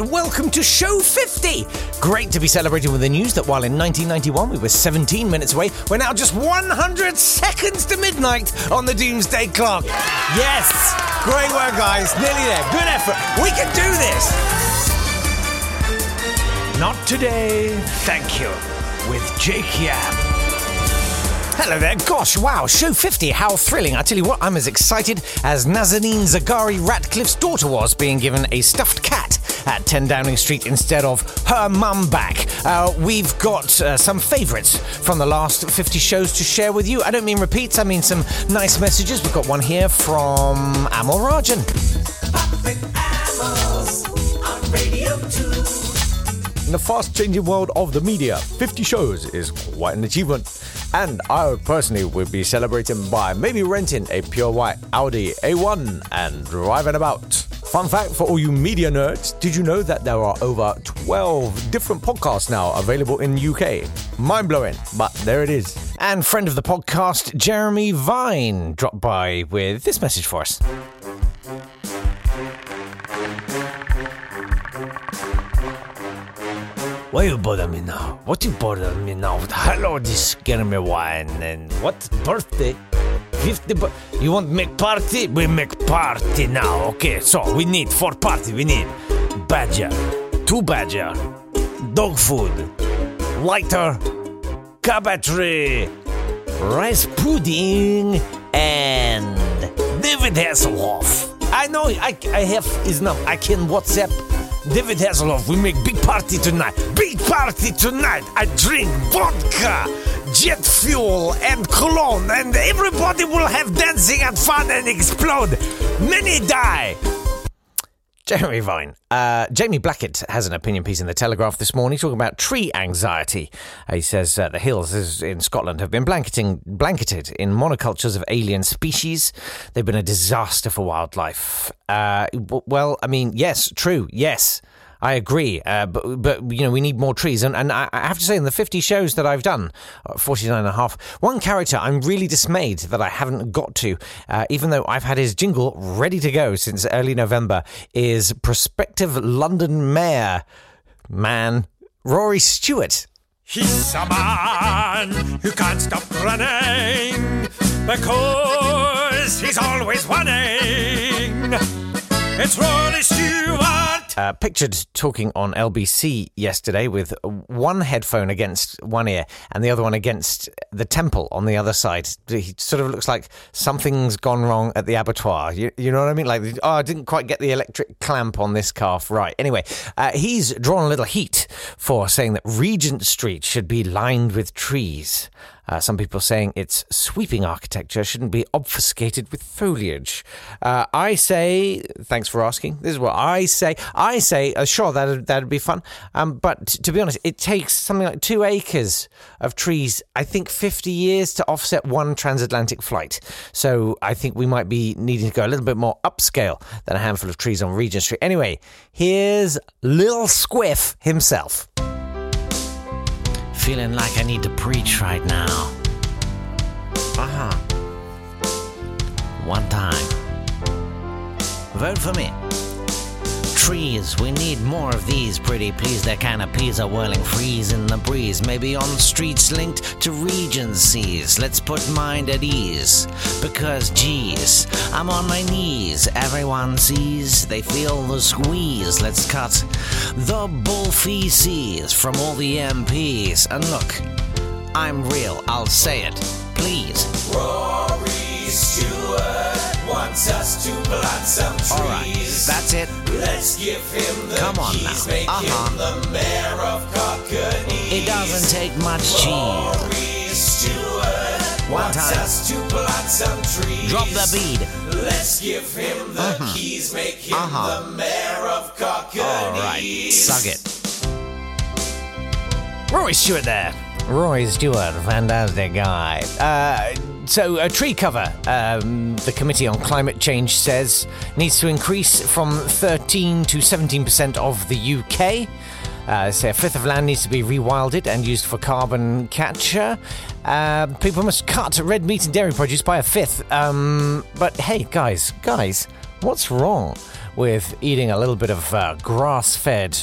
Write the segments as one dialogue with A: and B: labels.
A: and welcome to Show 50. Great to be celebrating with the news that while in 1991 we were 17 minutes away, we're now just 100 seconds to midnight on the Doomsday Clock. Yes! Great work, guys. Nearly there. Good effort. We can do this. Not today, thank you. With Jake Yapp. Hello there. Gosh, wow, show 50. How thrilling. I tell you what, I'm as excited as Nazanin Zaghari Ratcliffe's daughter was being given a stuffed cat at 10 Downing Street instead of her mum back. Uh, we've got uh, some favourites from the last 50 shows to share with you. I don't mean repeats, I mean some nice messages. We've got one here from Amol Rajan. In the fast changing world of the media, 50 shows is quite an achievement. And I personally would be celebrating by maybe renting a pure white Audi A1 and driving about. Fun fact for all you media nerds did you know that there are over 12 different podcasts now available in the UK? Mind blowing, but there it is. And friend of the podcast, Jeremy Vine, dropped by with this message for us. Why you bother me now? What you bother me now? Hello, this Jeremy Vine, and what birthday? 50 bu- you want make party? We make party now. Okay, so we need for party we need badger, two badger, dog food, lighter, cabbatry, rice pudding, and David Hasselhoff. I know I, I have his number. I can WhatsApp David Hasselhoff. We make big party tonight. Big party tonight. I drink vodka, jet fuel, and cologne, and everybody will have dancing and fun and explode. Many die. Jeremy Vine. Uh, Jamie Blackett has an opinion piece in the Telegraph this morning talking about tree anxiety. He says uh, the hills in Scotland have been blanketing, blanketed in monocultures of alien species. They've been a disaster for wildlife. Uh, well, I mean, yes, true, yes. I agree, uh, but but you know we need more trees, and and I I have to say in the fifty shows that I've done, uh, 49 and a half, one character I'm really dismayed that I haven't got to, uh, even though I've had his jingle ready to go since early November, is prospective London mayor man Rory Stewart.
B: He's a man who can't stop running because he's always winning. It's Rory Stewart.
A: Uh, pictured talking on LBC yesterday with one headphone against one ear and the other one against the temple on the other side. He sort of looks like something's gone wrong at the abattoir. You, you know what I mean? Like, oh, I didn't quite get the electric clamp on this calf right. Anyway, uh, he's drawn a little heat for saying that Regent Street should be lined with trees. Uh, some people saying its sweeping architecture shouldn't be obfuscated with foliage. Uh, I say, thanks for asking. This is what I say. I say, uh, sure, that'd, that'd be fun. Um, but t- to be honest, it takes something like two acres of trees, I think 50 years to offset one transatlantic flight. So I think we might be needing to go a little bit more upscale than a handful of trees on Regent Street. Anyway, here's Lil Squiff himself. Feeling like I need to preach right now. Uh huh. One time. Vote for me. Trees. We need more of these, pretty please. Their canopies are whirling freeze in the breeze. Maybe on streets linked to regencies. Let's put mind at ease. Because, geez, I'm on my knees. Everyone sees, they feel the squeeze. Let's cut the bull feces from all the MPs. And look, I'm real, I'll say it. Please.
B: Rory wants us to plant some trees.
A: All right, that's it.
B: Let's give him the
A: Come on
B: keys,
A: now.
B: make
A: Uh-huh.
B: him the mayor of Cockney.
A: It doesn't take much cheese.
B: Wants
A: time.
B: us to plant some trees.
A: Drop the bead.
B: Let's give him the keys, make him
A: Uh-huh.
B: the mayor of Cockney.
A: All right, suck it. Roy Stewart there. Roy Stewart, fantastic guy. Uh, so, a tree cover, um, the Committee on Climate Change says, needs to increase from 13 to 17% of the UK. Uh, say a fifth of land needs to be rewilded and used for carbon capture. Uh, people must cut red meat and dairy produce by a fifth. Um, but hey, guys, guys, what's wrong with eating a little bit of uh, grass-fed,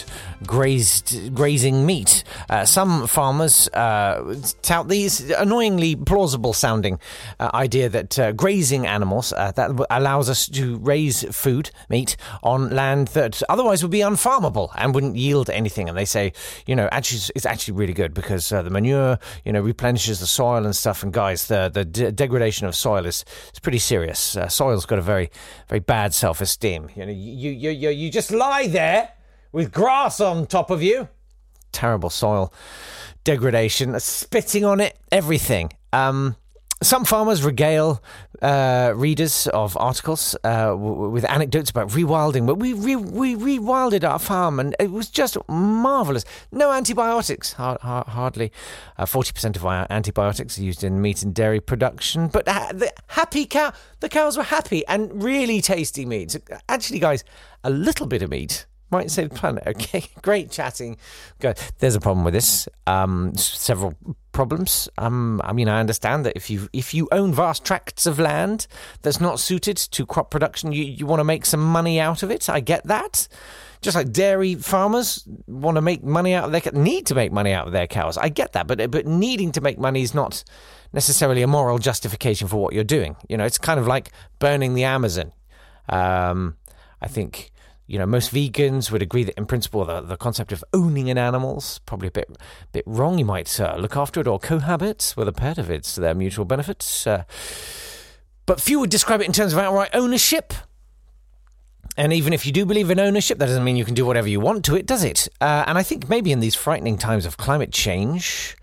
A: grazed, grazing meat? Uh, some farmers uh, tout these annoyingly plausible-sounding uh, idea that uh, grazing animals uh, that allows us to raise food, meat, on land that otherwise would be unfarmable and wouldn't yield anything. And they say, you know, actually, it's actually really good because uh, the manure, you know, replenishes the soil and stuff. And guys, the the de- degradation of soil is is pretty serious. Soil's got a very very bad self-esteem. You know, you you you you just lie there with grass on top of you. Terrible soil degradation, spitting on it, everything. Um, some farmers regale uh, readers of articles uh, w- with anecdotes about rewilding, but we re- we rewilded our farm and it was just marvelous. No antibiotics, har- har- hardly. Uh, Forty percent of our antibiotics are used in meat and dairy production, but the happy cow, the cows were happy and really tasty meat. Actually, guys, a little bit of meat might save the planet. Okay, great chatting. Good. There's a problem with this. Um, several problems. Um, I mean, I understand that if you if you own vast tracts of land that's not suited to crop production, you you want to make some money out of it. I get that. Just like dairy farmers want to make money out of their need to make money out of their cows. I get that, but but needing to make money is not necessarily a moral justification for what you're doing. You know, it's kind of like burning the Amazon. Um, I think you know most vegans would agree that in principle the, the concept of owning an animal's probably a bit bit wrong. You might uh, look after it or cohabit with a pet if it's to their mutual benefits. Uh, but few would describe it in terms of outright ownership. And even if you do believe in ownership, that doesn't mean you can do whatever you want to it, does it? Uh, and I think maybe in these frightening times of climate change,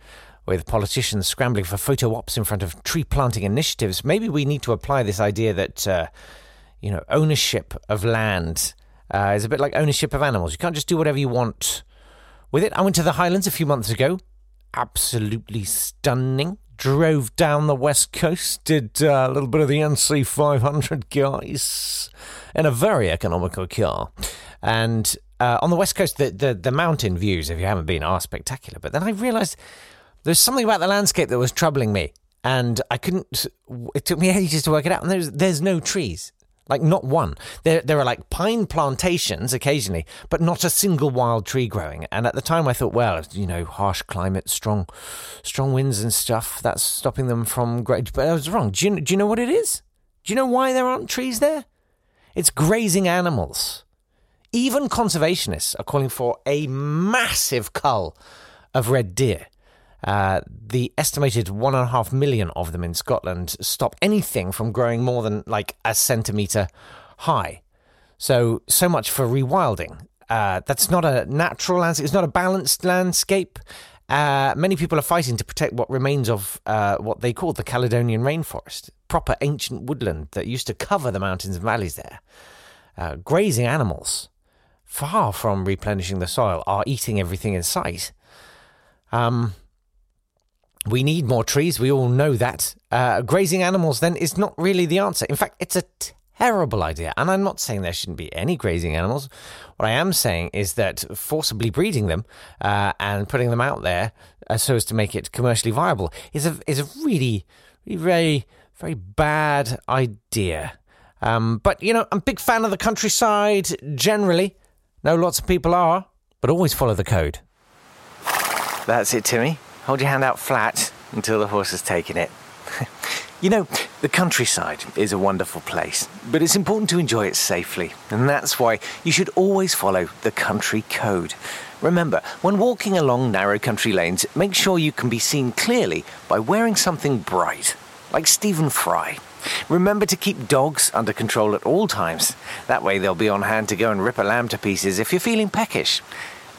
A: with politicians scrambling for photo ops in front of tree planting initiatives, maybe we need to apply this idea that, uh, you know, ownership of land uh, is a bit like ownership of animals. You can't just do whatever you want with it. I went to the Highlands a few months ago. Absolutely stunning. Drove down the west coast, did uh, a little bit of the NC 500 guys in a very economical car. And uh, on the west coast, the, the, the mountain views, if you haven't been, are spectacular. But then I realised there's something about the landscape that was troubling me. And I couldn't, it took me ages to work it out. And there's, there's no trees. Like not one. There, there are like pine plantations occasionally, but not a single wild tree growing. And at the time, I thought, well, you know, harsh climate, strong, strong winds and stuff. That's stopping them from growing. But I was wrong. Do you, do you know what it is? Do you know why there aren't trees there? It's grazing animals. Even conservationists are calling for a massive cull of red deer. Uh, the estimated one and a half million of them in Scotland stop anything from growing more than like a centimetre high. So, so much for rewilding. Uh, that's not a natural landscape, it's not a balanced landscape. Uh, many people are fighting to protect what remains of uh, what they call the Caledonian rainforest, proper ancient woodland that used to cover the mountains and valleys there. Uh, grazing animals, far from replenishing the soil, are eating everything in sight. Um, we need more trees. We all know that. Uh, grazing animals then is not really the answer. In fact, it's a terrible idea. And I'm not saying there shouldn't be any grazing animals. What I am saying is that forcibly breeding them uh, and putting them out there uh, so as to make it commercially viable is a is a really, really very very bad idea. Um, but you know, I'm a big fan of the countryside generally. know lots of people are, but always follow the code.
C: That's it, Timmy. Hold your hand out flat until the horse has taken it. you know, the countryside is a wonderful place, but it's important to enjoy it safely, and that's why you should always follow the country code. Remember, when walking along narrow country lanes, make sure you can be seen clearly by wearing something bright, like Stephen Fry. Remember to keep dogs under control at all times. That way they'll be on hand to go and rip a lamb to pieces if you're feeling peckish.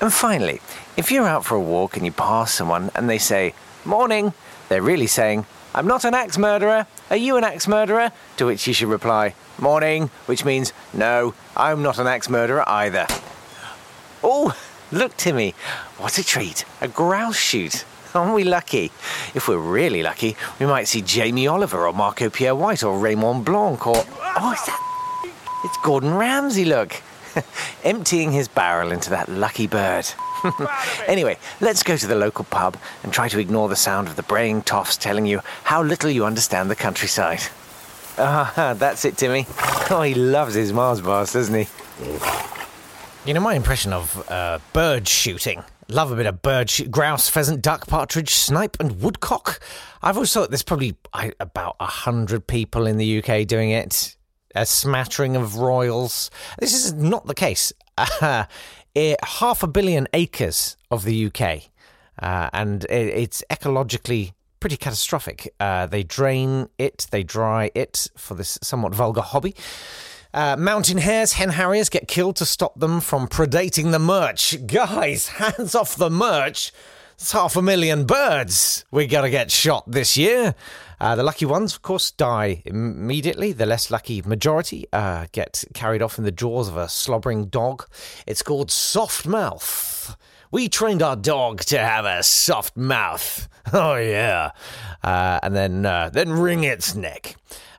C: And finally, if you're out for a walk and you pass someone and they say, Morning, they're really saying, I'm not an axe murderer. Are you an axe murderer? To which you should reply, Morning, which means, No, I'm not an axe murderer either. Oh, look, Timmy, what a treat. A grouse shoot. Aren't we lucky? If we're really lucky, we might see Jamie Oliver or Marco Pierre White or Raymond Blanc or. Oh, is that. It's Gordon Ramsay, look. Emptying his barrel into that lucky bird. anyway, let's go to the local pub and try to ignore the sound of the braying toffs telling you how little you understand the countryside. Ah, that's it, Timmy. Oh, he loves his Mars bars, doesn't he?
A: You know, my impression of uh, bird shooting. Love a bit of bird. Grouse, pheasant, duck, partridge, snipe, and woodcock. I've always thought there's probably I, about a hundred people in the UK doing it. A smattering of royals. This is not the case. Uh, half a billion acres of the UK, uh, and it, it's ecologically pretty catastrophic. Uh, they drain it, they dry it for this somewhat vulgar hobby. Uh, mountain hares, hen harriers get killed to stop them from predating the merch. Guys, hands off the merch. It's half a million birds we gotta get shot this year. Uh, the lucky ones, of course, die immediately. The less lucky majority uh, get carried off in the jaws of a slobbering dog. It's called soft mouth. We trained our dog to have a soft mouth. Oh yeah, uh, and then uh, then wring its neck.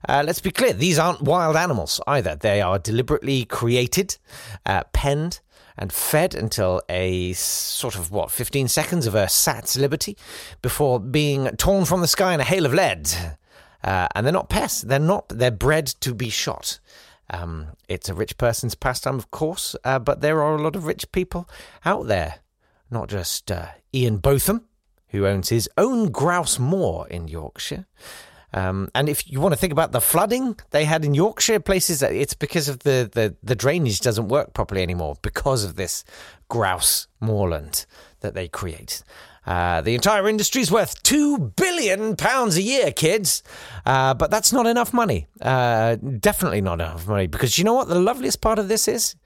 A: Uh, let's be clear, these aren't wild animals either. They are deliberately created, uh, penned, and fed until a sort of, what, 15 seconds of a sat's liberty before being torn from the sky in a hail of lead. Uh, and they're not pests. They're not. They're bred to be shot. Um, it's a rich person's pastime, of course, uh, but there are a lot of rich people out there. Not just uh, Ian Botham, who owns his own grouse moor in Yorkshire. Um, and if you want to think about the flooding they had in Yorkshire, places it's because of the, the, the drainage doesn't work properly anymore because of this grouse moorland that they create. Uh, the entire industry is worth two billion pounds a year, kids. Uh, but that's not enough money. Uh, definitely not enough money because you know what the loveliest part of this is?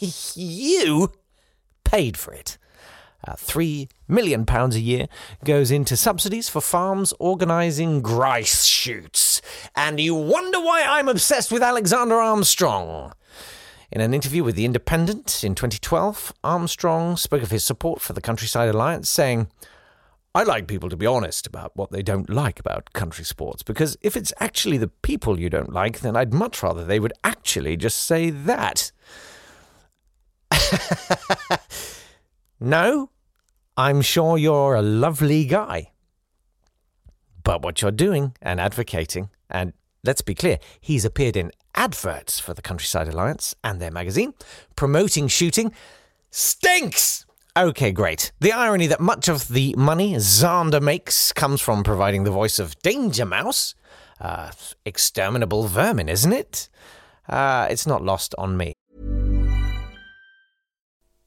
A: you paid for it. Uh, three million pounds a year goes into subsidies for farms organising grice shoots. And you wonder why I'm obsessed with Alexander Armstrong. In an interview with The Independent in 2012, Armstrong spoke of his support for the Countryside Alliance, saying, I like people to be honest about what they don't like about country sports, because if it's actually the people you don't like, then I'd much rather they would actually just say that. no, I'm sure you're a lovely guy. But what you're doing and advocating, and let's be clear, he's appeared in adverts for the Countryside Alliance and their magazine, promoting shooting, stinks! Okay, great. The irony that much of the money Xander makes comes from providing the voice of Danger Mouse. Uh, exterminable vermin, isn't it? Uh, it's not lost on me.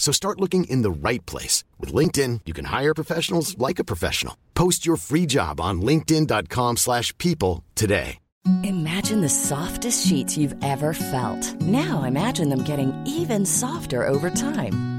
D: So start looking in the right place. With LinkedIn, you can hire professionals like a professional. Post your free job on linkedin.com slash people today.
E: Imagine the softest sheets you've ever felt. Now imagine them getting even softer over time.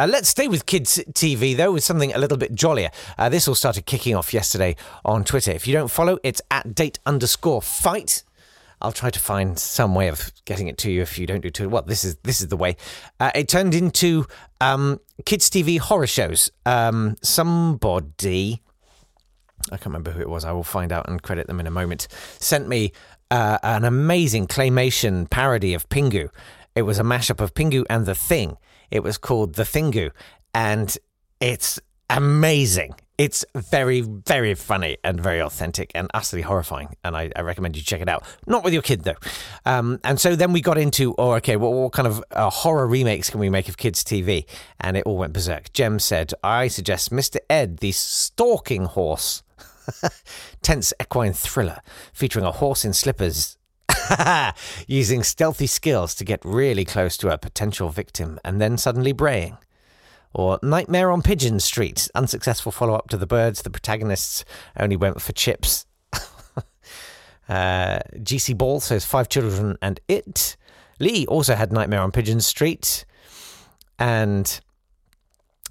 A: Uh, let's stay with kids' TV, though, with something a little bit jollier. Uh, this all started kicking off yesterday on Twitter. If you don't follow, it's at date underscore fight. I'll try to find some way of getting it to you if you don't do it. Well, this is this is the way. Uh, it turned into um, kids' TV horror shows. Um, somebody, I can't remember who it was. I will find out and credit them in a moment. Sent me uh, an amazing claymation parody of Pingu. It was a mashup of Pingu and The Thing. It was called The Thingu, and it's amazing. It's very, very funny and very authentic and utterly horrifying. And I, I recommend you check it out. Not with your kid, though. Um, and so then we got into, oh, okay, what, what kind of uh, horror remakes can we make of kids' TV? And it all went berserk. Jem said, I suggest Mr. Ed, the stalking horse. Tense equine thriller featuring a horse in slippers using stealthy skills to get really close to a potential victim and then suddenly braying. Or Nightmare on Pigeon Street, unsuccessful follow up to The Birds. The protagonists only went for chips. uh, GC Ball says Five Children and It. Lee also had Nightmare on Pigeon Street. And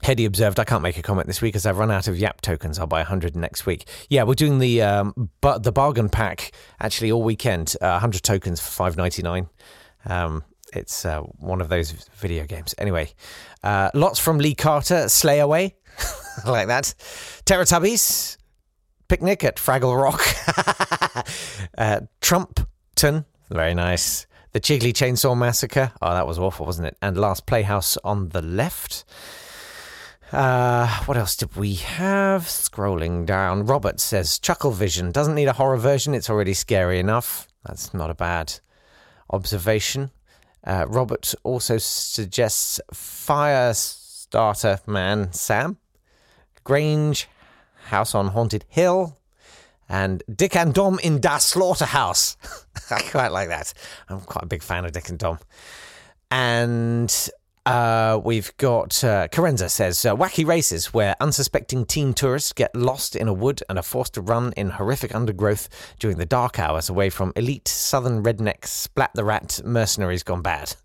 A: Hedy observed, I can't make a comment this week as I've run out of Yap tokens. I'll buy 100 next week. Yeah, we're doing the um, but the bargain pack actually all weekend. Uh, 100 tokens for 5.99. Um, it's uh, one of those video games. Anyway, uh, lots from Lee Carter, Slay Away, like that. Teletubbies, Picnic at Fraggle Rock, uh, Trumpton, very nice. The Chigley Chainsaw Massacre, oh, that was awful, wasn't it? And Last Playhouse on the left. Uh, what else did we have? Scrolling down. Robert says Chuckle Vision doesn't need a horror version, it's already scary enough. That's not a bad observation. Uh, Robert also suggests Firestarter Man Sam, Grange House on Haunted Hill, and Dick and Dom in Das Slaughterhouse. I quite like that. I'm quite a big fan of Dick and Dom. And uh, we've got uh, Carenza says uh, wacky races where unsuspecting teen tourists get lost in a wood and are forced to run in horrific undergrowth during the dark hours away from elite southern rednecks, splat the rat mercenaries gone bad.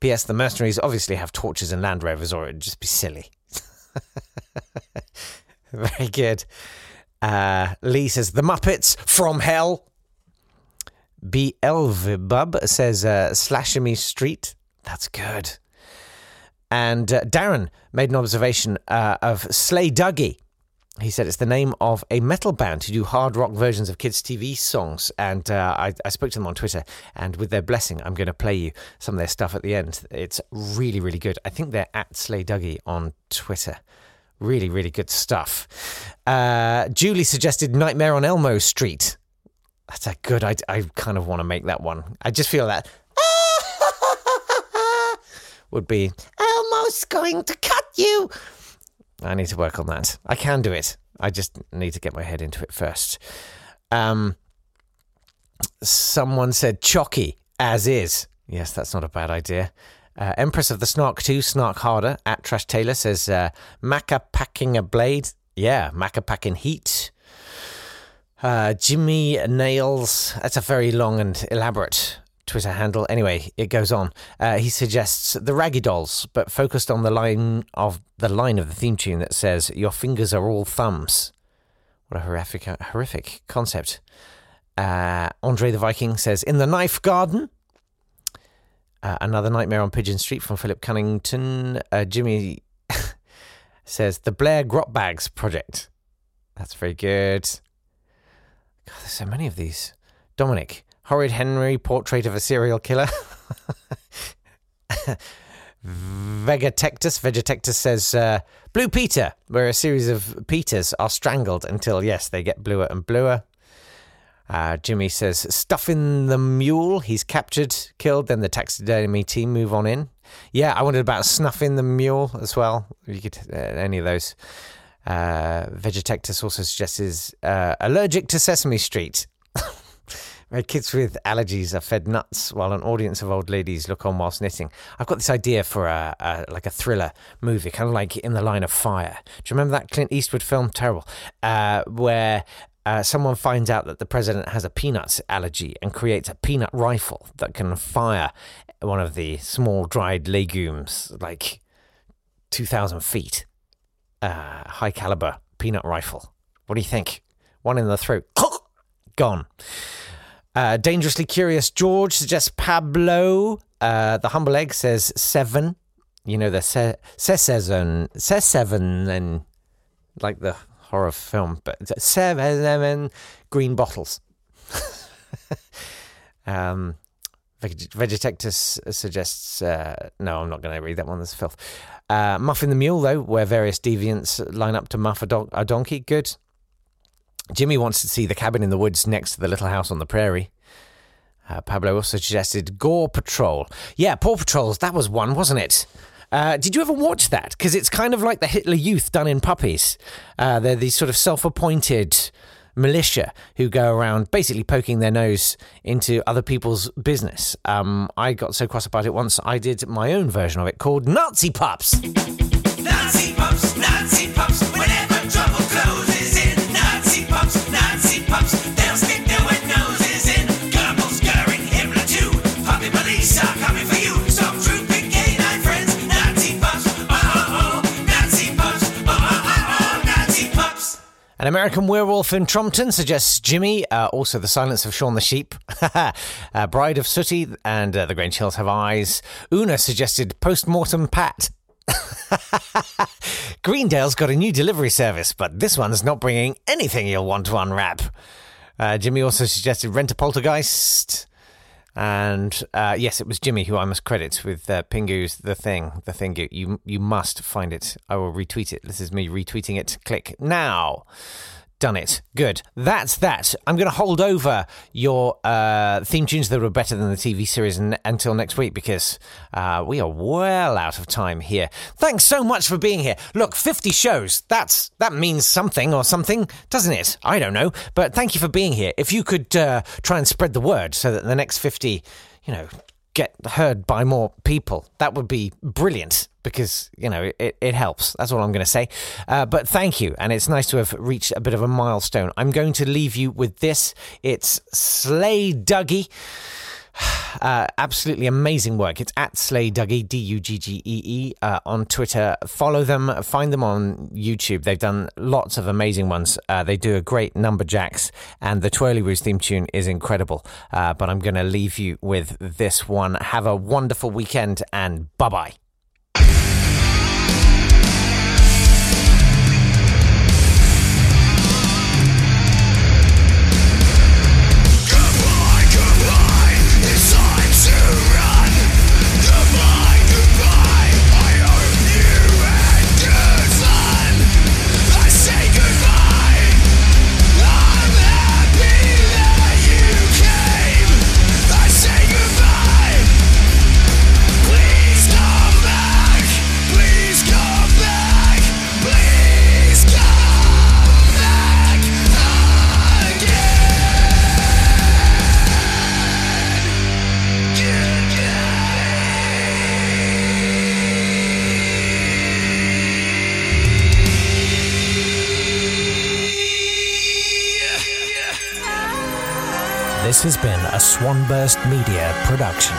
A: P.S. The mercenaries obviously have torches and Land Rovers, or it'd just be silly. Very good. Uh, Lee says the Muppets from Hell. B. Says uh, Slashamy Street. That's good. And uh, Darren made an observation uh, of Slay Duggee. He said it's the name of a metal band who do hard rock versions of kids' TV songs. And uh, I, I, spoke to them on Twitter, and with their blessing, I'm going to play you some of their stuff at the end. It's really, really good. I think they're at Slay Duggee on Twitter. Really, really good stuff. Uh, Julie suggested Nightmare on Elmo Street. That's a good. I, I kind of want to make that one. I just feel that would be Going to cut you. I need to work on that. I can do it. I just need to get my head into it first. Um, someone said Chocky, as is. Yes, that's not a bad idea. Uh, Empress of the Snark 2, Snark Harder, at Trash Taylor says, uh, Macca packing a blade. Yeah, Macca packing heat. Uh, Jimmy Nails, that's a very long and elaborate Twitter handle. Anyway, it goes on. Uh, he suggests the Raggy Dolls, but focused on the line of the line of the theme tune that says, Your fingers are all thumbs. What a horrific, horrific concept. Uh, Andre the Viking says, In the Knife Garden. Uh, another Nightmare on Pigeon Street from Philip Cunnington. Uh, Jimmy says, The Blair Grot Bags Project. That's very good. God, there's so many of these. Dominic, Horrid Henry, Portrait of a Serial Killer. Vegatectus. Vegatectus says, uh, Blue Peter, where a series of Peters are strangled until, yes, they get bluer and bluer. Uh, Jimmy says, stuffing the mule. He's captured, killed. Then the taxidermy team move on in. Yeah, I wondered about snuffing the mule as well. You could uh, any of those. Uh, Vegetectus also suggests uh, allergic to Sesame Street. Where kids with allergies are fed nuts while an audience of old ladies look on whilst knitting. I've got this idea for a, a like a thriller movie, kind of like In the Line of Fire. Do you remember that Clint Eastwood film? Terrible. Uh, where uh, someone finds out that the president has a peanuts allergy and creates a peanut rifle that can fire one of the small dried legumes like 2,000 feet. Uh, high caliber peanut rifle. What do you think? One in the throat. Gone. Uh, Dangerously Curious George suggests Pablo. Uh, the Humble Egg says seven. You know, the se- seven, seven, and like the horror film, but seven, seven green bottles. um, Vegetectus suggests, uh, no, I'm not going to read that one. That's filth. Uh, Muffin the Mule, though, where various deviants line up to muff a, don- a donkey. Good. Jimmy wants to see the cabin in the woods next to the little house on the prairie. Uh, Pablo also suggested Gore Patrol. Yeah, Paw Patrols, that was one, wasn't it? Uh, did you ever watch that? Because it's kind of like the Hitler Youth done in puppies. Uh, they're these sort of self appointed militia who go around basically poking their nose into other people's business. Um, I got so cross about it once, I did my own version of it called Nazi Pups.
B: Nazi pups, Nazi pups,
A: An American Werewolf in Trumpton suggests Jimmy, uh, also The Silence of Shaun the Sheep, uh, Bride of Sooty, and uh, The Grange Hills Have Eyes. Una suggested Postmortem Pat. Greendale's got a new delivery service, but this one's not bringing anything you'll want to unwrap. Uh, Jimmy also suggested Rent a Poltergeist. And uh, yes, it was Jimmy who I must credit with uh, Pingu's The Thing. The Thing. You, you must find it. I will retweet it. This is me retweeting it. Click now. Done it. Good. That's that. I'm going to hold over your uh, theme tunes that were better than the TV series n- until next week because uh, we are well out of time here. Thanks so much for being here. Look, 50 shows. That's that means something or something, doesn't it? I don't know. But thank you for being here. If you could uh, try and spread the word so that the next 50, you know, get heard by more people, that would be brilliant because, you know, it, it helps. That's all I'm going to say. Uh, but thank you. And it's nice to have reached a bit of a milestone. I'm going to leave you with this. It's Slay Duggee. Uh, absolutely amazing work. It's at Slay Duggee, D U G G E E, uh, on Twitter. Follow them, find them on YouTube. They've done lots of amazing ones. Uh, they do a great number jacks, and the Twirlywoos theme tune is incredible. Uh, but I'm going to leave you with this one. Have a wonderful weekend, and bye bye. Has been a Swanburst Media production.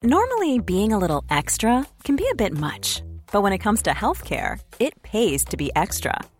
F: Normally, being a little extra can be a bit much, but when it comes to healthcare, it pays to be extra.